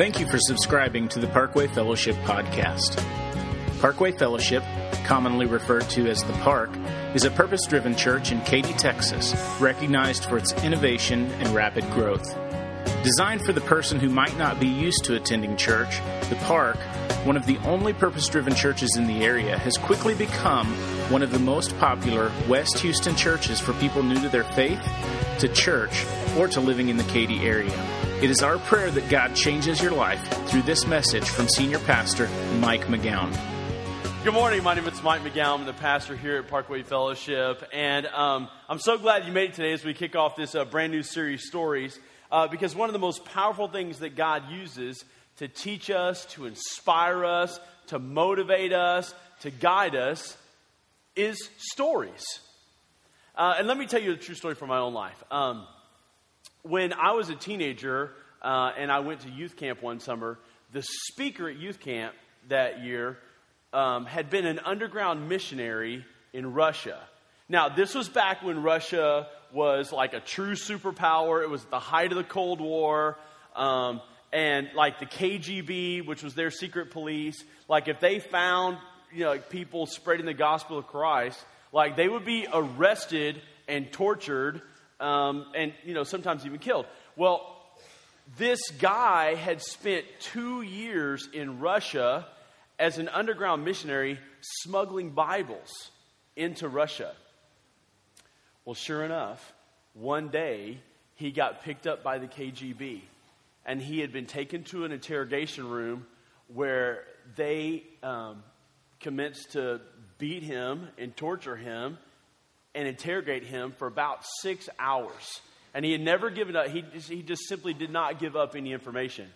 Thank you for subscribing to the Parkway Fellowship podcast. Parkway Fellowship, commonly referred to as the Park, is a purpose driven church in Katy, Texas, recognized for its innovation and rapid growth. Designed for the person who might not be used to attending church, the Park, one of the only purpose driven churches in the area, has quickly become one of the most popular West Houston churches for people new to their faith, to church, or to living in the Katy area. It is our prayer that God changes your life through this message from Senior Pastor Mike McGowan. Good morning. My name is Mike McGowan. I'm the pastor here at Parkway Fellowship. And um, I'm so glad you made it today as we kick off this uh, brand new series, Stories, uh, because one of the most powerful things that God uses to teach us, to inspire us, to motivate us, to guide us is stories. Uh, and let me tell you a true story from my own life. Um, when I was a teenager uh, and I went to youth camp one summer, the speaker at youth camp that year um, had been an underground missionary in Russia. Now, this was back when Russia was like a true superpower. It was the height of the Cold War. Um, and like the KGB, which was their secret police, like if they found you know like people spreading the gospel of Christ, like they would be arrested and tortured, um, and you know sometimes even killed. Well, this guy had spent two years in Russia as an underground missionary smuggling Bibles into Russia. Well, sure enough, one day he got picked up by the KGB and he had been taken to an interrogation room where they um, commenced to beat him and torture him and interrogate him for about six hours. And he had never given up, he, he just simply did not give up any information.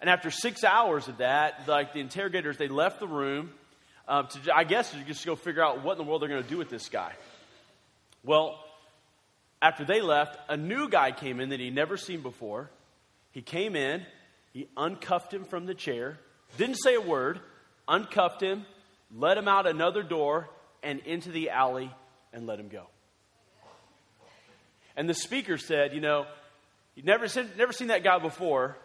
And after six hours of that, like the interrogators, they left the room um, to, I guess, to just go figure out what in the world they're going to do with this guy. Well, after they left, a new guy came in that he'd never seen before. He came in, he uncuffed him from the chair, didn't say a word, uncuffed him, let him out another door and into the alley and let him go. And the speaker said, You know, you've never seen, never seen that guy before.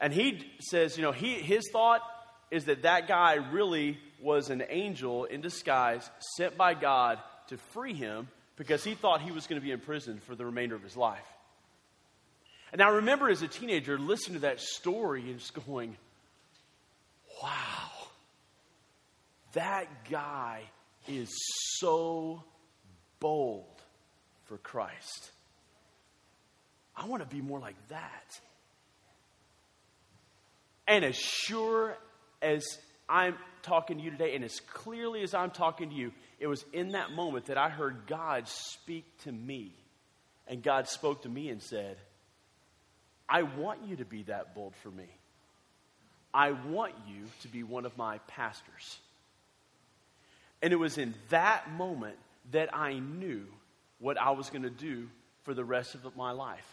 And he says, You know, he, his thought is that that guy really was an angel in disguise sent by God to free him because he thought he was going to be in prison for the remainder of his life. And I remember as a teenager listening to that story and just going, wow, that guy is so bold for Christ. I want to be more like that. And as sure as I'm talking to you today, and as clearly as I'm talking to you, it was in that moment that I heard God speak to me. And God spoke to me and said, I want you to be that bold for me. I want you to be one of my pastors. And it was in that moment that I knew what I was going to do for the rest of my life.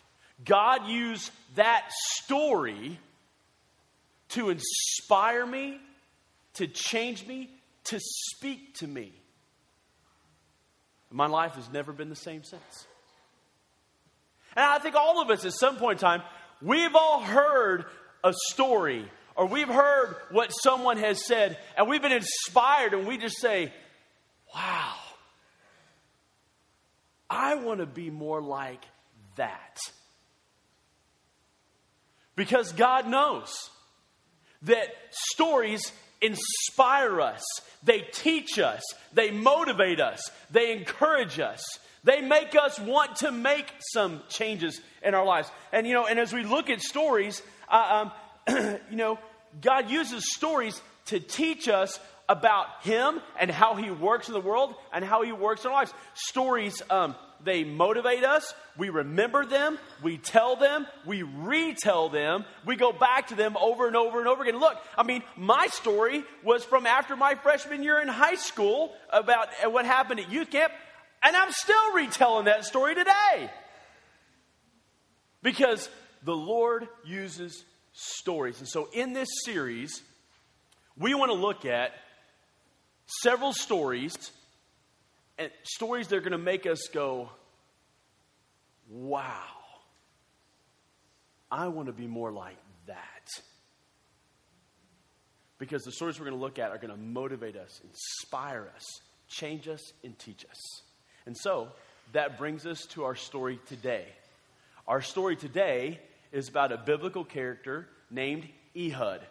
God used that story to inspire me, to change me, to speak to me. My life has never been the same since. And I think all of us at some point in time, we've all heard a story or we've heard what someone has said and we've been inspired and we just say, wow, I want to be more like that. Because God knows that stories inspire us, they teach us, they motivate us, they encourage us. They make us want to make some changes in our lives. And, you know, and as we look at stories, uh, um, you know, God uses stories to teach us about Him and how He works in the world and how He works in our lives. Stories, um, they motivate us. We remember them. We tell them. We retell them. We go back to them over and over and over again. Look, I mean, my story was from after my freshman year in high school about what happened at youth camp, and I'm still retelling that story today. Because the Lord uses stories. And so in this series, we want to look at several stories and stories that are going to make us go, wow, I want to be more like that. because the stories we're going to look at are going to motivate us, inspire us, change us, and teach us. And so that brings us to our story today. Our story today is about a biblical character named Ehud.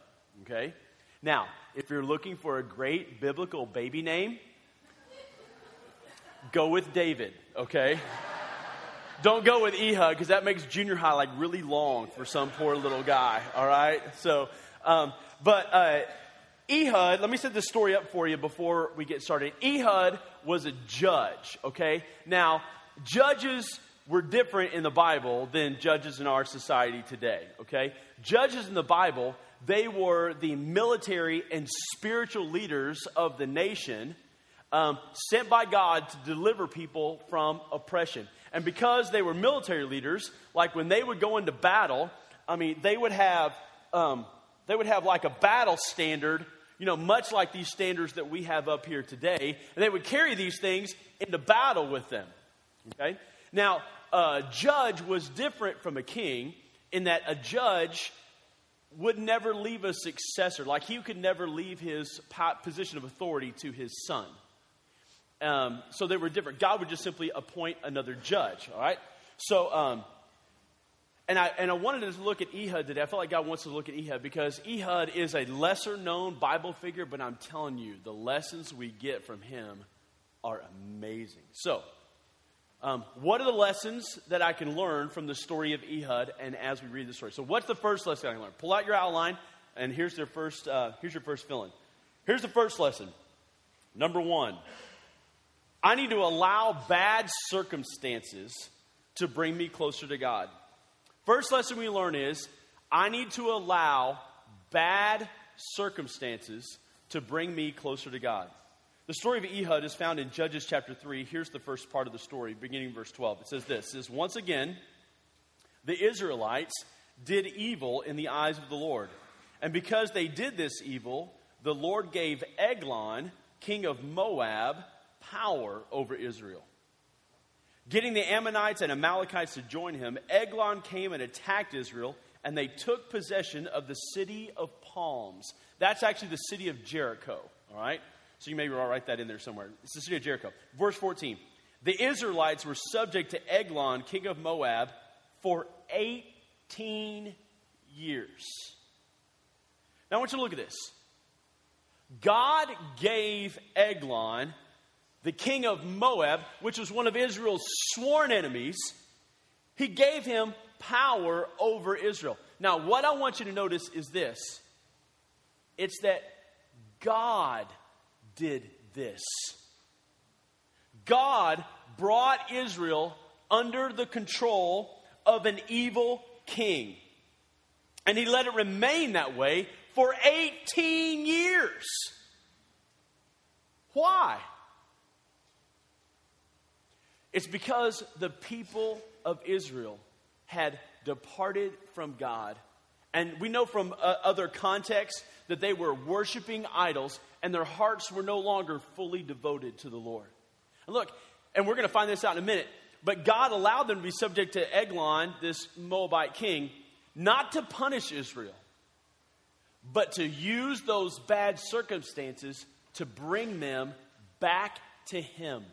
Okay? Now, if you're looking for a great biblical baby name, go with David, okay? Don't go with Ehud because that makes junior high like really long for some poor little guy, all right? So, um, but uh, Ehud, let me set this story up for you before we get started. Ehud was a judge, okay? Now, judges were different in the Bible than judges in our society today, okay? Judges in the Bible, they were the military and spiritual leaders of the nation um, sent by God to deliver people from oppression. And because they were military leaders, like when they would go into battle, I mean, they would have, um, they would have like a battle standard, you know, much like these standards that we have up here today. And they would carry these things into battle with them. Okay? Now, a judge was different from a king in that a judge would never leave a successor. Like he could never leave his position of authority to his son. Um, so they were different. God would just simply appoint another judge, all right? So, um, and I, and I wanted to look at Ehud today. I felt like God wants to look at Ehud because Ehud is a lesser known Bible figure, but I'm telling you, the lessons we get from him are amazing. So, um, what are the lessons that I can learn from the story of Ehud and as we read the story? So, what's the first lesson I can learn? Pull out your outline, and here's, their first, uh, here's your first fill in. Here's the first lesson. Number one, I need to allow bad circumstances to bring me closer to God. First lesson we learn is I need to allow bad circumstances to bring me closer to God. The story of Ehud is found in Judges chapter 3. Here's the first part of the story, beginning verse 12. It says this it says, Once again, the Israelites did evil in the eyes of the Lord. And because they did this evil, the Lord gave Eglon, king of Moab, power over Israel. Getting the Ammonites and Amalekites to join him, Eglon came and attacked Israel, and they took possession of the city of palms. That's actually the city of Jericho, all right? So you may write that in there somewhere. It's the city of Jericho. Verse 14 The Israelites were subject to Eglon, king of Moab, for 18 years. Now I want you to look at this. God gave Eglon the king of Moab, which was one of Israel's sworn enemies, he gave him power over Israel. Now, what I want you to notice is this it's that God did this. God brought Israel under the control of an evil king. And he let it remain that way for 18 years. Why? It's because the people of Israel had departed from God. And we know from uh, other contexts that they were worshiping idols and their hearts were no longer fully devoted to the Lord. And look, and we're going to find this out in a minute, but God allowed them to be subject to Eglon, this Moabite king, not to punish Israel, but to use those bad circumstances to bring them back to Him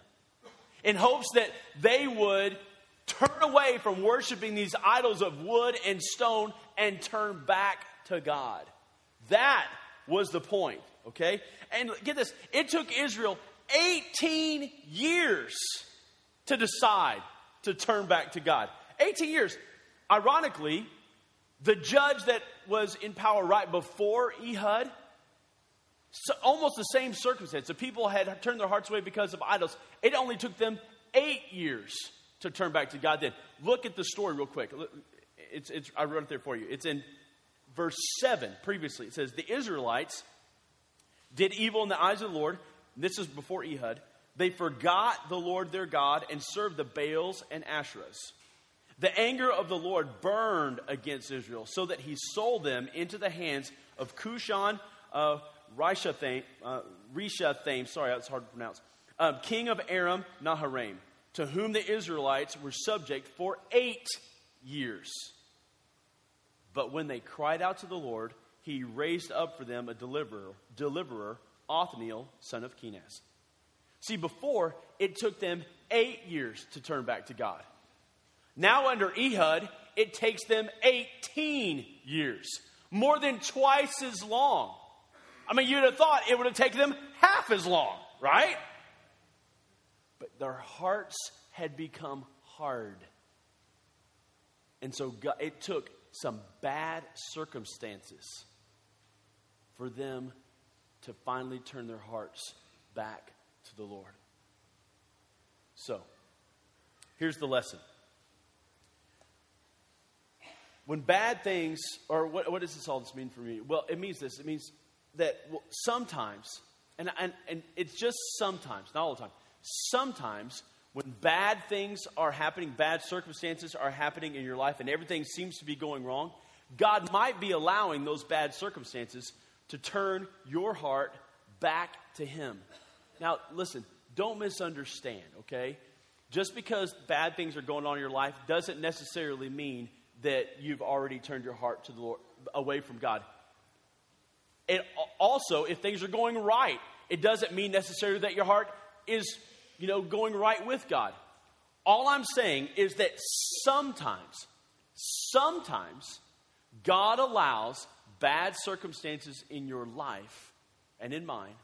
in hopes that they would turn away from worshiping these idols of wood and stone and turn back to God. That was the point, okay? And get this it took Israel 18 years to decide to turn back to God. 18 years. Ironically, the judge that was in power right before Ehud so almost the same circumstance. The people had turned their hearts away because of idols. It only took them eight years to turn back to God. Then look at the story real quick. It's, it's, I wrote it there for you. It's in verse 7 previously. It says, The Israelites did evil in the eyes of the Lord. This is before Ehud. They forgot the Lord their God and served the Baals and Asherahs. The anger of the Lord burned against Israel so that he sold them into the hands of Cushan, uh, Rishathaim, uh, sorry, that's hard to pronounce, um, king of Aram Naharaim, to whom the Israelites were subject for eight years. But when they cried out to the Lord, he raised up for them a deliverer, deliverer Othniel, son of Kenaz. See, before, it took them eight years to turn back to God. Now, under Ehud, it takes them 18 years, more than twice as long. I mean, you'd have thought it would have taken them half as long, right? But their hearts had become hard. And so God, it took some bad circumstances for them to finally turn their hearts back to the Lord. So, here's the lesson. When bad things, or what, what does this all this mean for me? Well, it means this. It means that sometimes, and, and, and it's just sometimes, not all the time, sometimes when bad things are happening, bad circumstances are happening in your life, and everything seems to be going wrong, God might be allowing those bad circumstances to turn your heart back to Him. Now, listen, don't misunderstand, okay? Just because bad things are going on in your life doesn't necessarily mean that you've already turned your heart to the Lord away from God. It also, if things are going right, it doesn't mean necessarily that your heart is, you know, going right with God. All I'm saying is that sometimes, sometimes God allows bad circumstances in your life and in mine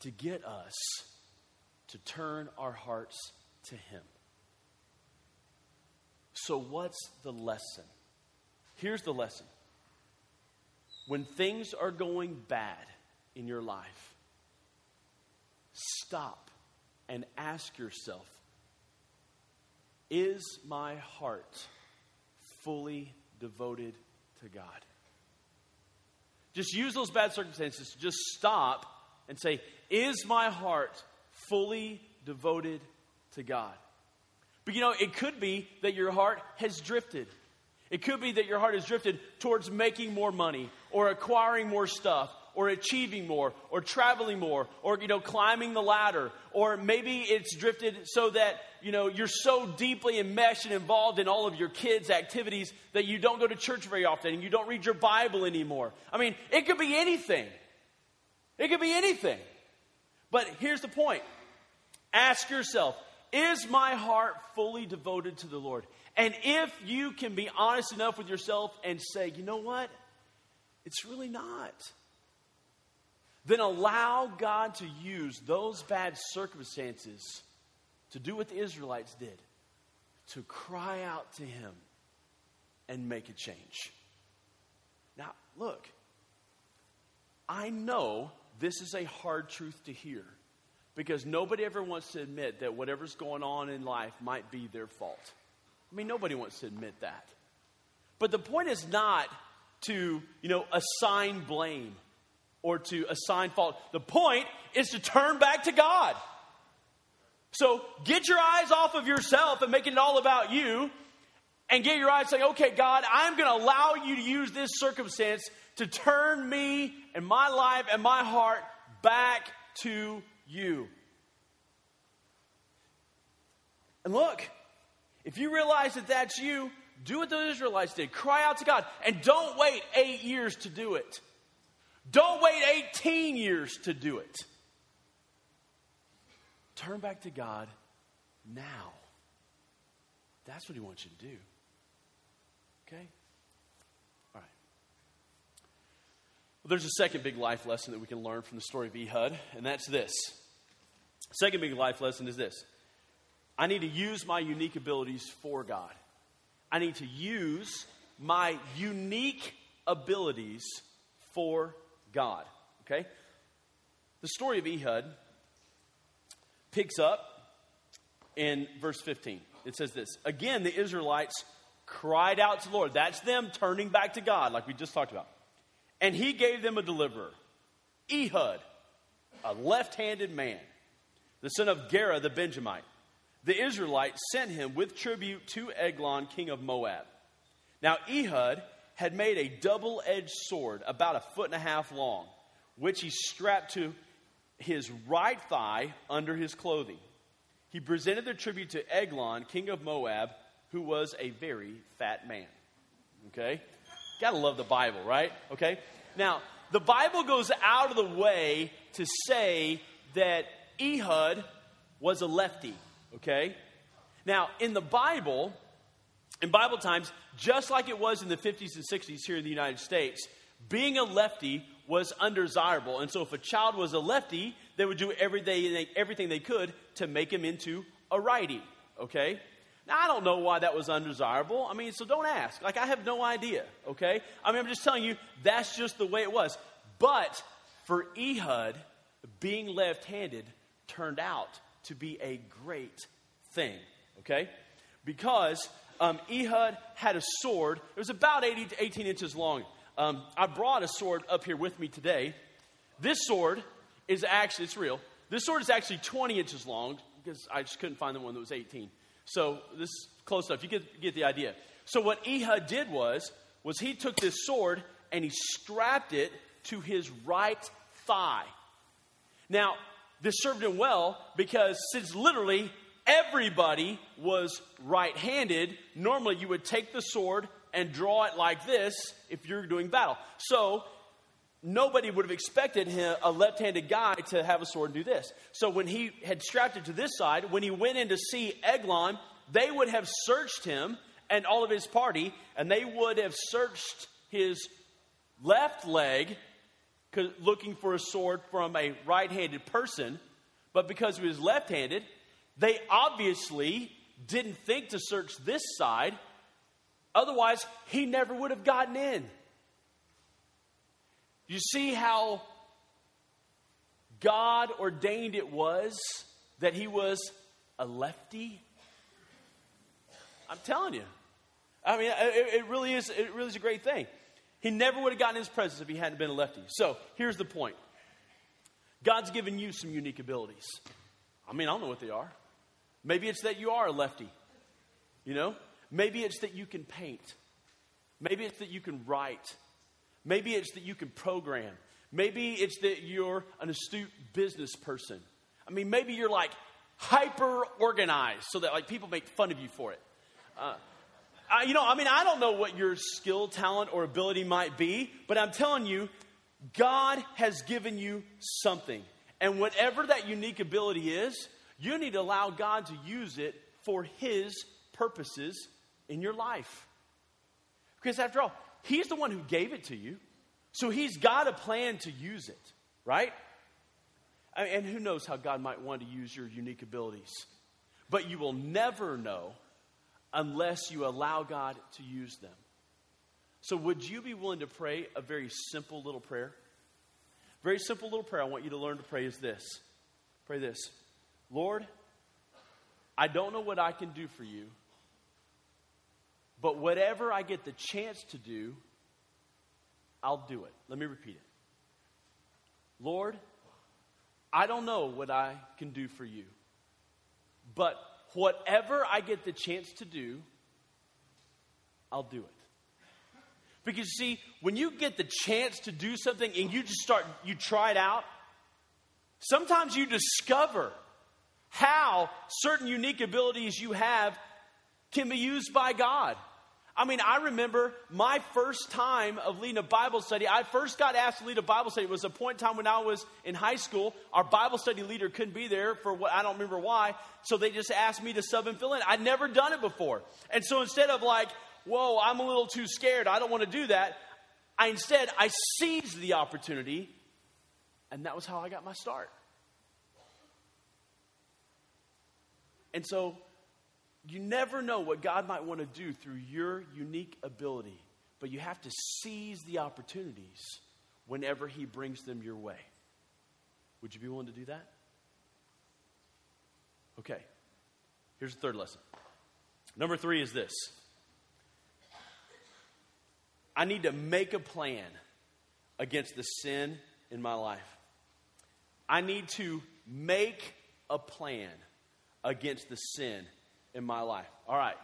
to get us to turn our hearts to Him. So, what's the lesson? Here's the lesson when things are going bad in your life, stop and ask yourself Is my heart fully devoted to God? Just use those bad circumstances to just stop and say, Is my heart fully devoted to God? But you know, it could be that your heart has drifted. It could be that your heart has drifted towards making more money or acquiring more stuff or achieving more or traveling more or you know climbing the ladder or maybe it's drifted so that you know you're so deeply enmeshed and involved in all of your kids activities that you don't go to church very often and you don't read your bible anymore. I mean it could be anything. It could be anything. But here's the point. Ask yourself is my heart fully devoted to the lord? And if you can be honest enough with yourself and say, you know what? It's really not. Then allow God to use those bad circumstances to do what the Israelites did to cry out to Him and make a change. Now, look, I know this is a hard truth to hear because nobody ever wants to admit that whatever's going on in life might be their fault. I mean, nobody wants to admit that. But the point is not to, you know, assign blame or to assign fault. The point is to turn back to God. So get your eyes off of yourself and make it all about you and get your eyes saying, okay, God, I'm going to allow you to use this circumstance to turn me and my life and my heart back to you. And look, if you realize that that's you, do what the Israelites did. Cry out to God. And don't wait eight years to do it. Don't wait 18 years to do it. Turn back to God now. That's what He wants you to do. Okay? All right. Well, there's a second big life lesson that we can learn from the story of Ehud, and that's this. Second big life lesson is this I need to use my unique abilities for God. I need to use my unique abilities for God. Okay? The story of Ehud picks up in verse 15. It says this Again, the Israelites cried out to the Lord. That's them turning back to God, like we just talked about. And he gave them a deliverer, Ehud, a left handed man, the son of Gera the Benjamite the Israelites sent him with tribute to Eglon, king of Moab. Now, Ehud had made a double edged sword about a foot and a half long, which he strapped to his right thigh under his clothing. He presented the tribute to Eglon, king of Moab, who was a very fat man. Okay? Gotta love the Bible, right? Okay? Now, the Bible goes out of the way to say that Ehud was a lefty, okay? Now, in the Bible, in Bible times, just like it was in the 50s and 60s here in the United States, being a lefty was undesirable. And so if a child was a lefty, they would do everything, everything they could to make him into a righty, okay? Now, I don't know why that was undesirable. I mean, so don't ask. Like, I have no idea, okay? I mean, I'm just telling you, that's just the way it was. But for Ehud, being left handed turned out to be a great thing, okay? Because um, Ehud had a sword, it was about 80 to 18 inches long. Um, I brought a sword up here with me today. This sword is actually, it's real. This sword is actually 20 inches long because I just couldn't find the one that was 18. So this is close enough. You get, get the idea. So what Ehud did was, was he took this sword and he strapped it to his right thigh. Now, this served him well because since literally everybody was right handed, normally you would take the sword and draw it like this if you're doing battle. So nobody would have expected him, a left handed guy to have a sword and do this. So when he had strapped it to this side, when he went in to see Eglon, they would have searched him and all of his party, and they would have searched his left leg looking for a sword from a right handed person. But because he was left handed, they obviously didn't think to search this side. Otherwise, he never would have gotten in. You see how God ordained it was that he was a lefty? I'm telling you. I mean, it, it, really is. It really is a great thing. He never would have gotten his presence if he hadn't been a lefty. So here's the point. God's given you some unique abilities. I mean, I don't know what they are. Maybe it's that you are a lefty. You know? Maybe it's that you can paint. Maybe it's that you can write. Maybe it's that you can program. Maybe it's that you're an astute business person. I mean, maybe you're like hyper organized so that like people make fun of you for it. Uh, I, you know, I mean, I don't know what your skill, talent, or ability might be, but I'm telling you, God has given you something. And whatever that unique ability is, you need to allow God to use it for His purposes in your life. Because after all, He's the one who gave it to you. So He's got a plan to use it, right? And who knows how God might want to use your unique abilities. But you will never know unless you allow God to use them. So, would you be willing to pray a very simple little prayer? Very simple little prayer I want you to learn to pray is this Pray this Lord, I don't know what I can do for you, but whatever I get the chance to do, I'll do it. Let me repeat it. Lord, I don't know what I can do for you, but whatever I get the chance to do, I'll do it. Because see, when you get the chance to do something and you just start, you try it out, sometimes you discover how certain unique abilities you have can be used by God. I mean, I remember my first time of leading a Bible study. I first got asked to lead a Bible study. It was a point in time when I was in high school. Our Bible study leader couldn't be there for what I don't remember why. So they just asked me to sub and fill in. I'd never done it before. And so instead of like, whoa, I'm a little too scared, I don't want to do that, I instead I seized the opportunity, and that was how I got my start. And so you never know what God might want to do through your unique ability, but you have to seize the opportunities whenever He brings them your way. Would you be willing to do that? Okay. Here's the third lesson. Number three is this I need to make a plan against the sin in my life. I need to make a plan against the sin in my life. All right.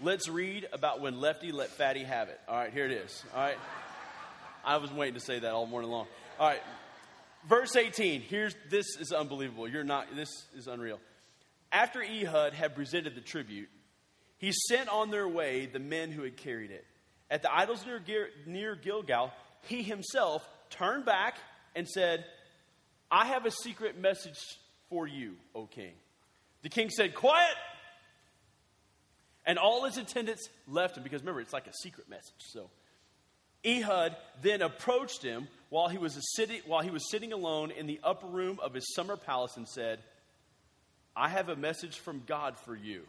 Let's read about when Lefty let Fatty have it. All right, here it is. All right. I was waiting to say that all morning long. All right. Verse 18. Here's this is unbelievable. You're not this is unreal. After Ehud had presented the tribute, he sent on their way the men who had carried it. at the idols near, near Gilgal, he himself turned back and said, I have a secret message for you, O king. The king said, Quiet! And all his attendants left him because remember, it's like a secret message. So Ehud then approached him while he was, sitting, while he was sitting alone in the upper room of his summer palace and said, I have a message from God for you.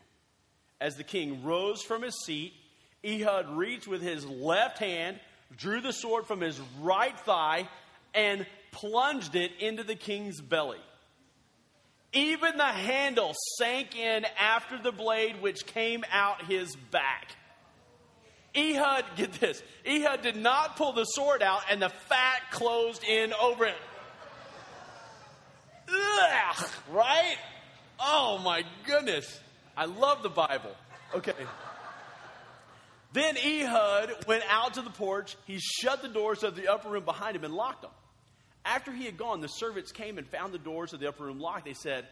As the king rose from his seat, Ehud reached with his left hand, drew the sword from his right thigh, and plunged it into the king's belly. Even the handle sank in after the blade which came out his back. Ehud, get this, Ehud did not pull the sword out and the fat closed in over it. Ugh, right? Oh my goodness. I love the Bible. Okay. Then Ehud went out to the porch. He shut the doors of the upper room behind him and locked them. After he had gone, the servants came and found the doors of the upper room locked. They said,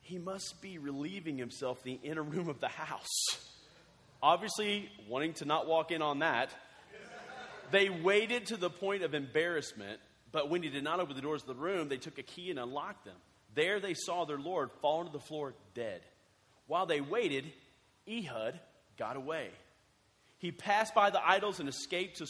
He must be relieving himself in the inner room of the house. Obviously, wanting to not walk in on that, they waited to the point of embarrassment, but when he did not open the doors of the room, they took a key and unlocked them. There they saw their Lord fall to the floor dead. While they waited, Ehud got away. He passed by the idols and escaped to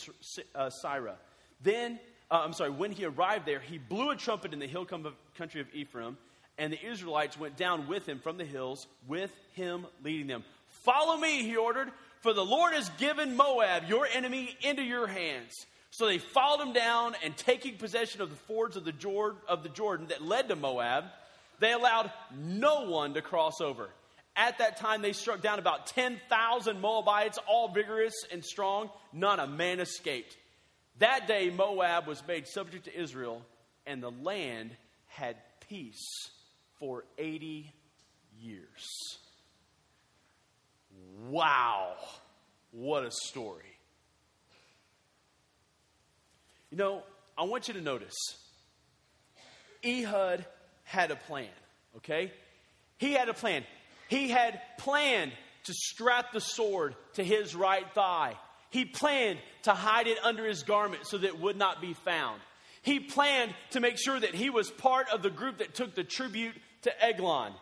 uh, Seirah. Then uh, I'm sorry, when he arrived there, he blew a trumpet in the hill country of Ephraim, and the Israelites went down with him from the hills, with him leading them. Follow me, he ordered, for the Lord has given Moab, your enemy, into your hands. So they followed him down, and taking possession of the fords of the, Jordan, of the Jordan that led to Moab, they allowed no one to cross over. At that time, they struck down about 10,000 Moabites, all vigorous and strong. Not a man escaped. That day, Moab was made subject to Israel, and the land had peace for 80 years. Wow, what a story. You know, I want you to notice Ehud had a plan, okay? He had a plan. He had planned to strap the sword to his right thigh he planned to hide it under his garment so that it would not be found. He planned to make sure that he was part of the group that took the tribute to Eglon.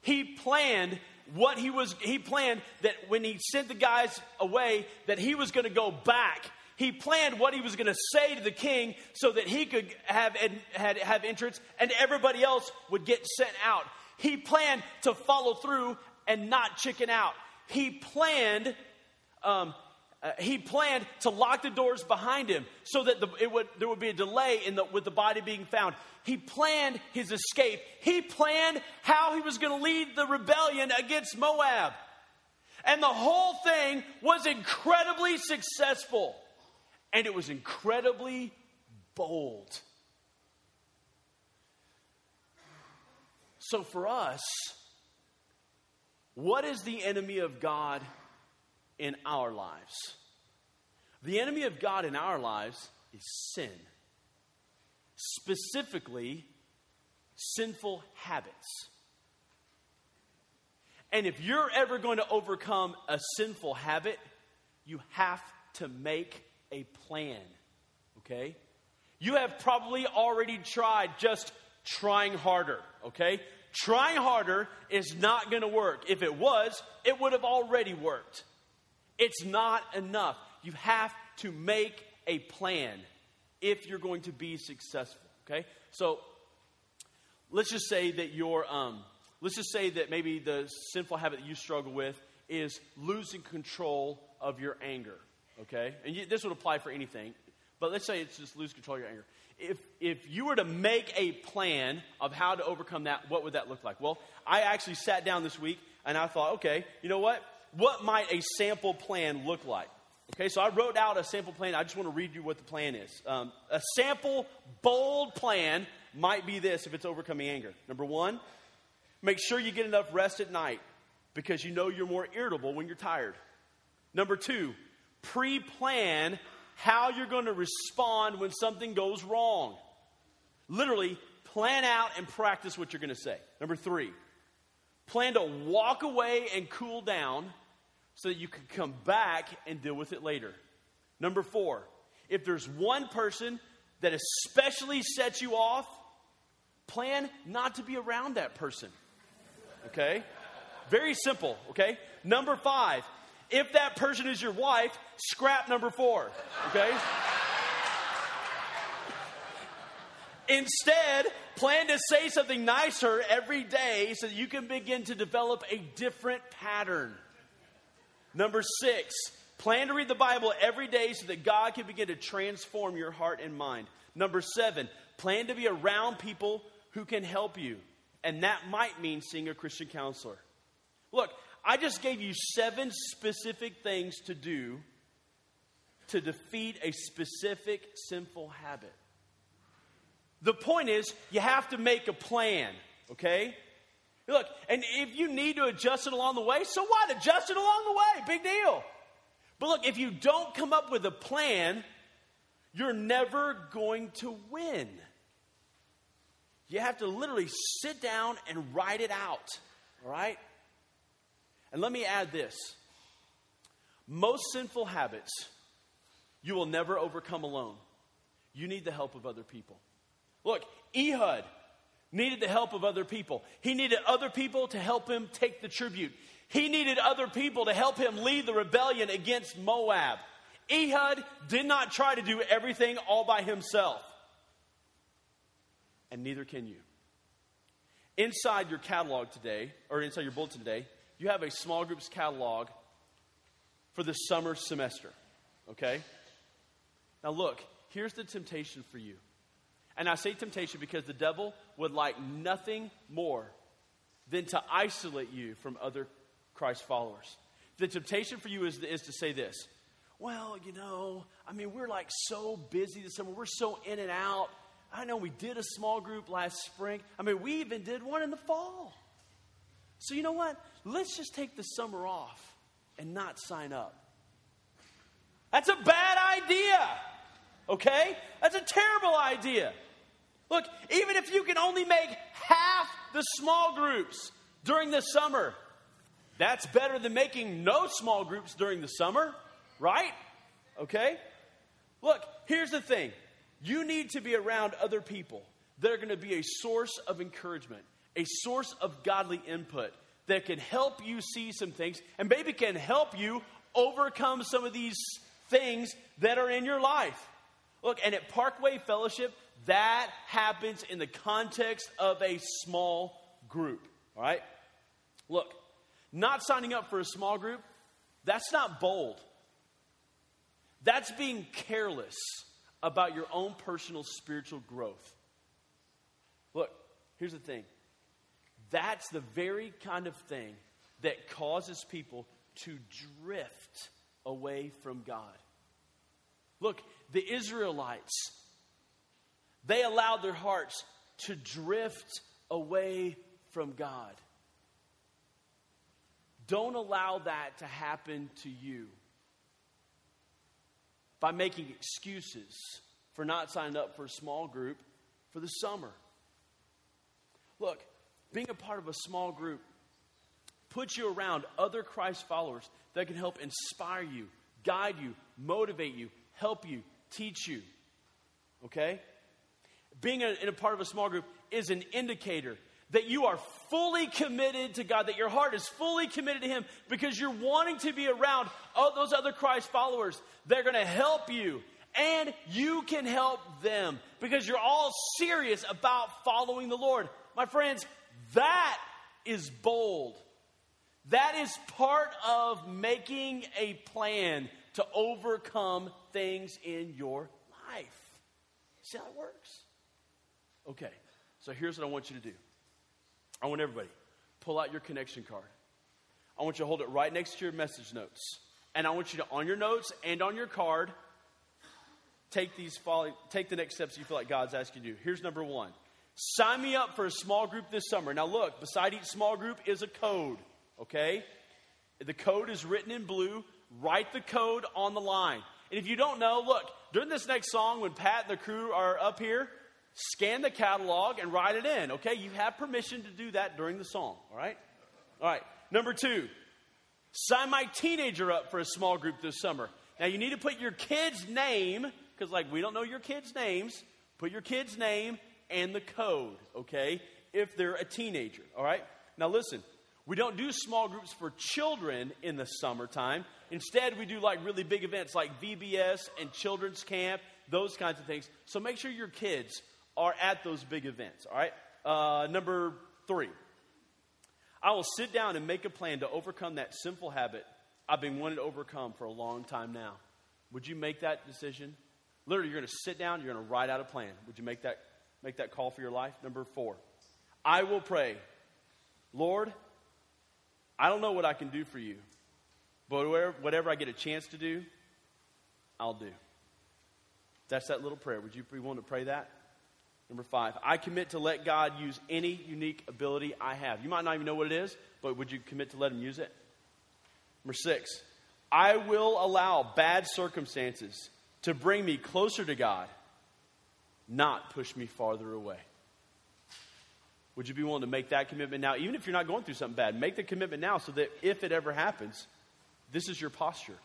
He planned what he was, he planned that when he sent the guys away, that he was going to go back. He planned what he was going to say to the king so that he could have, had, have entrance and everybody else would get sent out. He planned to follow through and not chicken out. He planned um, uh, he planned to lock the doors behind him so that the, would, there would be a delay in the, with the body being found. He planned his escape. He planned how he was going to lead the rebellion against Moab. And the whole thing was incredibly successful. And it was incredibly bold. So, for us, what is the enemy of God in our lives. The enemy of God in our lives is sin, specifically, sinful habits. And if you're ever going to overcome a sinful habit, you have to make a plan, okay? You have probably already tried just trying harder, okay? Trying harder is not going to work. If it was, it would have already worked. It's not enough. You have to make a plan if you're going to be successful. Okay? So let's just say that you're, um, let's just say that maybe the sinful habit that you struggle with is losing control of your anger. Okay? And you, this would apply for anything. But let's say it's just lose control of your anger. If, if you were to make a plan of how to overcome that, what would that look like? Well, I actually sat down this week and I thought, okay, you know what? What might a sample plan look like? Okay, so I wrote out a sample plan. I just want to read you what the plan is. Um, a sample, bold plan might be this if it's overcoming anger. Number one, make sure you get enough rest at night because you know you're more irritable when you're tired. Number two, pre plan how you're going to respond when something goes wrong. Literally, plan out and practice what you're going to say. Number three, plan to walk away and cool down so that you can come back and deal with it later. Number four, if there's one person that especially sets you off, plan not to be around that person. Okay? Very simple, okay? Number five, if that person is your wife, scrap number four, okay? Instead, plan to say something nicer every day so that you can begin to develop a different pattern. Number six, plan to read the Bible every day so that God can begin to transform your heart and mind. Number seven, plan to be around people who can help you. And that might mean seeing a Christian counselor. Look, I just gave you seven specific things to do to defeat a specific sinful habit. The point is, you have to make a plan, okay? Look, and if you need to adjust it along the way, so what? Adjust it along the way. Big deal. But look, if you don't come up with a plan, you're never going to win. You have to literally sit down and write it out, all right? And let me add this most sinful habits you will never overcome alone. You need the help of other people. Look, Ehud needed the help of other people. He needed other people to help him take the tribute. He needed other people to help him lead the rebellion against Moab. Ehud did not try to do everything all by himself. And neither can you. Inside your catalog today, or inside your bulletin today, you have a small groups catalog for the summer semester. Okay? Now, look, here's the temptation for you. And I say temptation because the devil would like nothing more than to isolate you from other Christ followers. The temptation for you is, is to say this well, you know, I mean, we're like so busy this summer, we're so in and out. I know we did a small group last spring. I mean, we even did one in the fall. So, you know what? Let's just take the summer off and not sign up. That's a bad idea, okay? That's a terrible idea. Look, even if you can only make half the small groups during the summer, that's better than making no small groups during the summer, right? Okay? Look, here's the thing you need to be around other people that are going to be a source of encouragement, a source of godly input that can help you see some things and maybe can help you overcome some of these things that are in your life. Look, and at Parkway Fellowship, that happens in the context of a small group. All right? Look, not signing up for a small group, that's not bold. That's being careless about your own personal spiritual growth. Look, here's the thing that's the very kind of thing that causes people to drift away from God. Look, the Israelites, they allowed their hearts to drift away from God. Don't allow that to happen to you by making excuses for not signing up for a small group for the summer. Look, being a part of a small group puts you around other Christ followers that can help inspire you, guide you, motivate you, help you, teach you. Okay? Being a, in a part of a small group is an indicator that you are fully committed to God, that your heart is fully committed to Him because you're wanting to be around all those other Christ followers. They're going to help you and you can help them because you're all serious about following the Lord. My friends, that is bold. That is part of making a plan to overcome things in your life. See how it works? Okay, so here's what I want you to do I want everybody pull out your connection card. I want you to hold it right next to your message notes. And I want you to, on your notes and on your card, take these follow, take the next steps you feel like God's asking you. Here's number one. Sign me up for a small group this summer. Now, look, beside each small group is a code, okay? The code is written in blue. Write the code on the line. And if you don't know, look, during this next song, when Pat and the crew are up here, scan the catalog and write it in, okay? You have permission to do that during the song, all right? All right. Number two, Sign my teenager up for a small group this summer. Now, you need to put your kid's name, because, like, we don't know your kids' names. Put your kid's name and the code, okay, if they're a teenager, all right? Now, listen, we don't do small groups for children in the summertime. Instead, we do like really big events like VBS and children's camp, those kinds of things. So make sure your kids are at those big events, all right? Uh, number three, I will sit down and make a plan to overcome that sinful habit I've been wanting to overcome for a long time now. Would you make that decision? Literally, you're going to sit down, you're going to write out a plan. Would you make that, make that call for your life? Number four, I will pray, Lord, I don't know what I can do for you, but whatever, I get a chance to do, I'll do. That's that little prayer. Would you be willing to pray that? Number five, I commit to let God use any unique ability I have. You might not even know what it is, but would you commit to let Him use it? Number six, I will allow bad circumstances to bring me closer to God, not push me farther away. Would you be willing to make that commitment now? Even if you're not going through something bad, make the commitment now so that if it ever happens, this is your posture.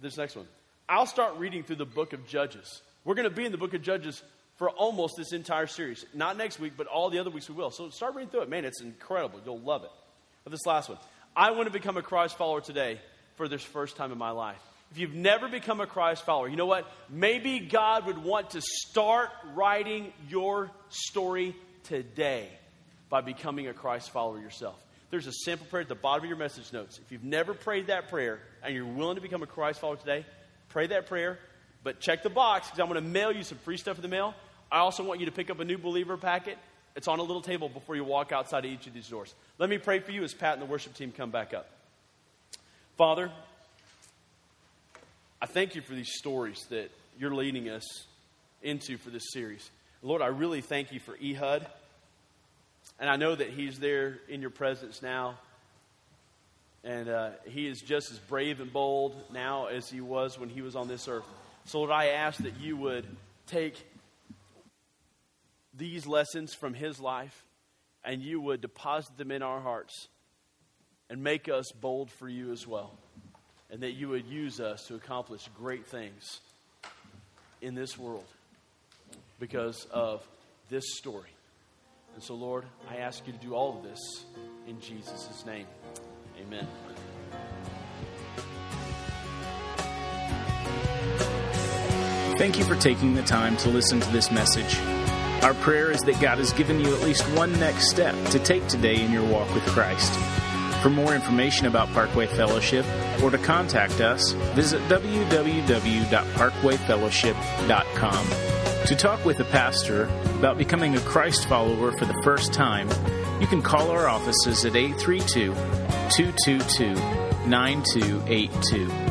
This next one. I'll start reading through the book of Judges. We're going to be in the book of Judges for almost this entire series. Not next week, but all the other weeks we will. So start reading through it. Man, it's incredible. You'll love it. But this last one. I want to become a Christ follower today for this first time in my life. If you've never become a Christ follower, you know what? Maybe God would want to start writing your story today by becoming a Christ follower yourself. There's a simple prayer at the bottom of your message notes. If you've never prayed that prayer and you're willing to become a Christ follower today, pray that prayer. But check the box because I'm going to mail you some free stuff in the mail. I also want you to pick up a new believer packet. It's on a little table before you walk outside of each of these doors. Let me pray for you as Pat and the worship team come back up. Father, I thank you for these stories that you're leading us into for this series. Lord, I really thank you for Ehud. And I know that he's there in your presence now. And uh, he is just as brave and bold now as he was when he was on this earth. So, Lord, I ask that you would take these lessons from his life and you would deposit them in our hearts and make us bold for you as well. And that you would use us to accomplish great things in this world because of this story. And so, Lord, I ask you to do all of this in Jesus' name. Amen. Thank you for taking the time to listen to this message. Our prayer is that God has given you at least one next step to take today in your walk with Christ. For more information about Parkway Fellowship or to contact us, visit www.parkwayfellowship.com. To talk with a pastor about becoming a Christ follower for the first time, you can call our offices at 832 222 9282